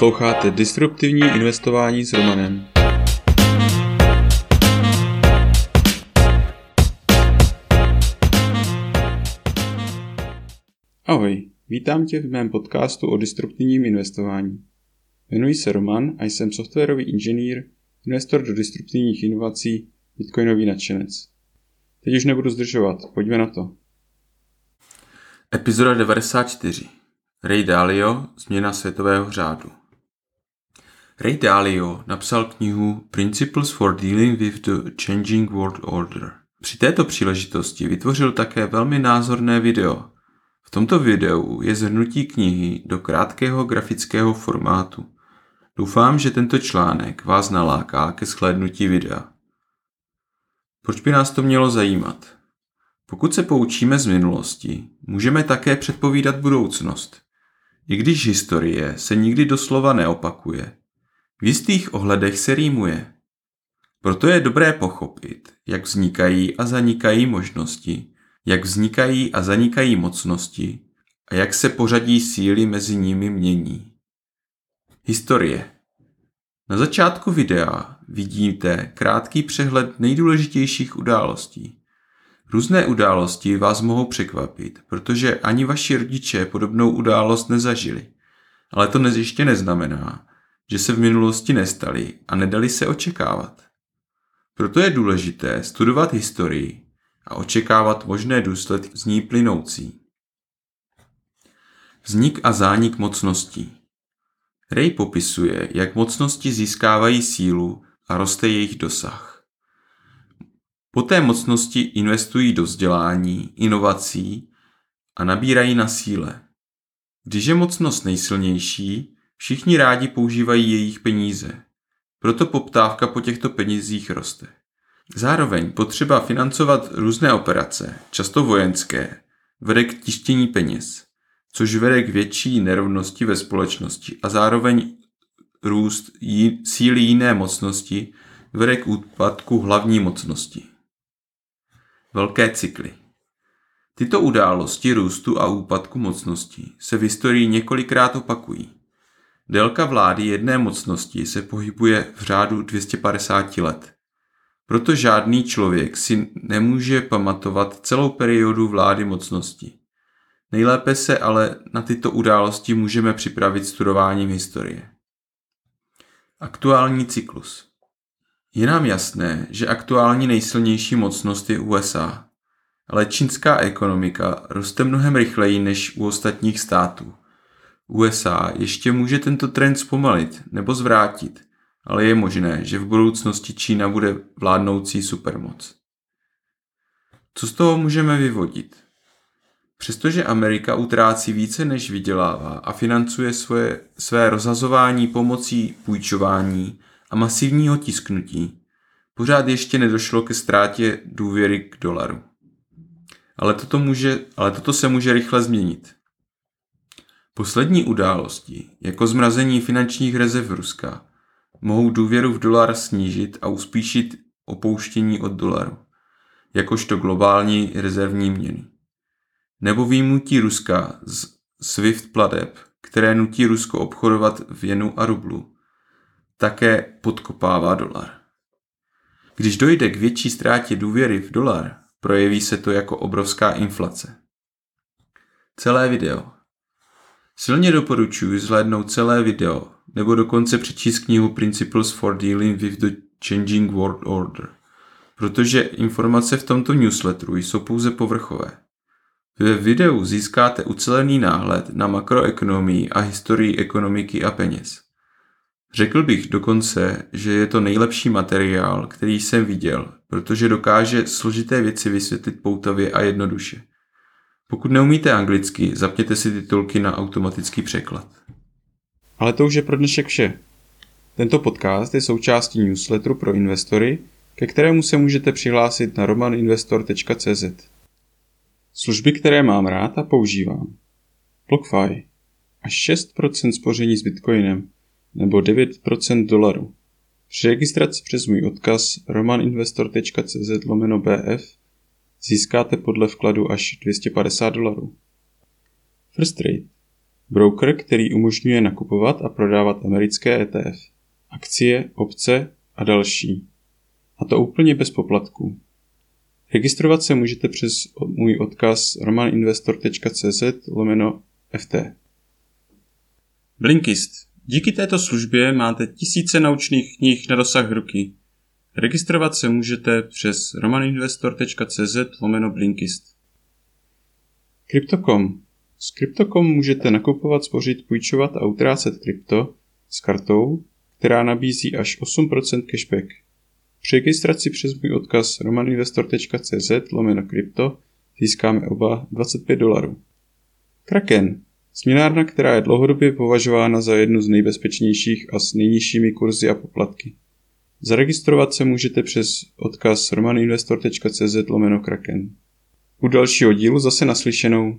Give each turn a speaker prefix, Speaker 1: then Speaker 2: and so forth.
Speaker 1: Posloucháte Disruptivní investování s Romanem. Ahoj, vítám tě v mém podcastu o disruptivním investování. Jmenuji se Roman a jsem softwarový inženýr, investor do disruptivních inovací, bitcoinový nadšenec. Teď už nebudu zdržovat, pojďme na to.
Speaker 2: Epizoda 94. Ray Dalio, změna světového řádu. Ray Dalio napsal knihu Principles for Dealing with the Changing World Order. Při této příležitosti vytvořil také velmi názorné video. V tomto videu je zhrnutí knihy do krátkého grafického formátu. Doufám, že tento článek vás naláká ke shlédnutí videa. Proč by nás to mělo zajímat? Pokud se poučíme z minulosti, můžeme také předpovídat budoucnost. I když historie se nikdy doslova neopakuje, v jistých ohledech se rýmuje. Proto je dobré pochopit, jak vznikají a zanikají možnosti, jak vznikají a zanikají mocnosti a jak se pořadí síly mezi nimi mění. Historie Na začátku videa vidíte krátký přehled nejdůležitějších událostí. Různé události vás mohou překvapit, protože ani vaši rodiče podobnou událost nezažili. Ale to ještě neznamená, že se v minulosti nestaly a nedali se očekávat. Proto je důležité studovat historii a očekávat možné důsledky z ní plynoucí. Vznik a zánik mocností Ray popisuje, jak mocnosti získávají sílu a roste jejich dosah. Poté mocnosti investují do vzdělání, inovací a nabírají na síle. Když je mocnost nejsilnější, Všichni rádi používají jejich peníze. Proto poptávka po těchto penězích roste. Zároveň potřeba financovat různé operace, často vojenské, vede k tištění peněz, což vede k větší nerovnosti ve společnosti a zároveň růst jí, síly jiné mocnosti vede k úpadku hlavní mocnosti. Velké cykly Tyto události růstu a úpadku mocnosti se v historii několikrát opakují. Délka vlády jedné mocnosti se pohybuje v řádu 250 let. Proto žádný člověk si nemůže pamatovat celou periodu vlády mocnosti. Nejlépe se ale na tyto události můžeme připravit studováním historie. Aktuální cyklus Je nám jasné, že aktuální nejsilnější mocnost je USA, ale čínská ekonomika roste mnohem rychleji než u ostatních států. USA ještě může tento trend zpomalit nebo zvrátit, ale je možné, že v budoucnosti Čína bude vládnoucí supermoc. Co z toho můžeme vyvodit? Přestože Amerika utrácí více než vydělává a financuje svoje, své rozhazování pomocí půjčování a masivního tisknutí, pořád ještě nedošlo ke ztrátě důvěry k dolaru. Ale toto, může, ale toto se může rychle změnit. Poslední události, jako zmrazení finančních rezerv Ruska, mohou důvěru v dolar snížit a uspíšit opouštění od dolaru, jakožto globální rezervní měny. Nebo výjimutí Ruska z SWIFT pladeb, které nutí Rusko obchodovat v jenu a rublu, také podkopává dolar. Když dojde k větší ztrátě důvěry v dolar, projeví se to jako obrovská inflace. Celé video Silně doporučuji zhlédnout celé video nebo dokonce přečíst knihu Principles for Dealing with the Changing World Order, protože informace v tomto newsletteru jsou pouze povrchové. Ve videu získáte ucelený náhled na makroekonomii a historii ekonomiky a peněz. Řekl bych dokonce, že je to nejlepší materiál, který jsem viděl, protože dokáže složité věci vysvětlit poutavě a jednoduše. Pokud neumíte anglicky, zapněte si titulky na automatický překlad.
Speaker 1: Ale to už je pro dnešek vše. Tento podcast je součástí newsletteru pro investory, ke kterému se můžete přihlásit na romaninvestor.cz. Služby, které mám rád a používám. BlockFi. Až 6% spoření s Bitcoinem nebo 9% dolaru. Při registraci přes můj odkaz romaninvestor.cz lomeno bf získáte podle vkladu až 250 dolarů. First Rate. Broker, který umožňuje nakupovat a prodávat americké ETF, akcie, opce a další. A to úplně bez poplatků. Registrovat se můžete přes můj odkaz romaninvestor.cz lomeno FT. Blinkist. Díky této službě máte tisíce naučných knih na dosah ruky. Registrovat se můžete přes romaninvestor.cz lomeno Blinkist. Crypto.com. S Crypto.com můžete nakupovat, spořit, půjčovat a utrácet krypto s kartou, která nabízí až 8% cashback. Při registraci přes můj odkaz romaninvestor.cz lomeno krypto získáme oba 25 dolarů. Kraken. Směnárna, která je dlouhodobě považována za jednu z nejbezpečnějších a s nejnižšími kurzy a poplatky. Zaregistrovat se můžete přes odkaz romaninvestor.cz lomeno kraken. U dalšího dílu zase naslyšenou.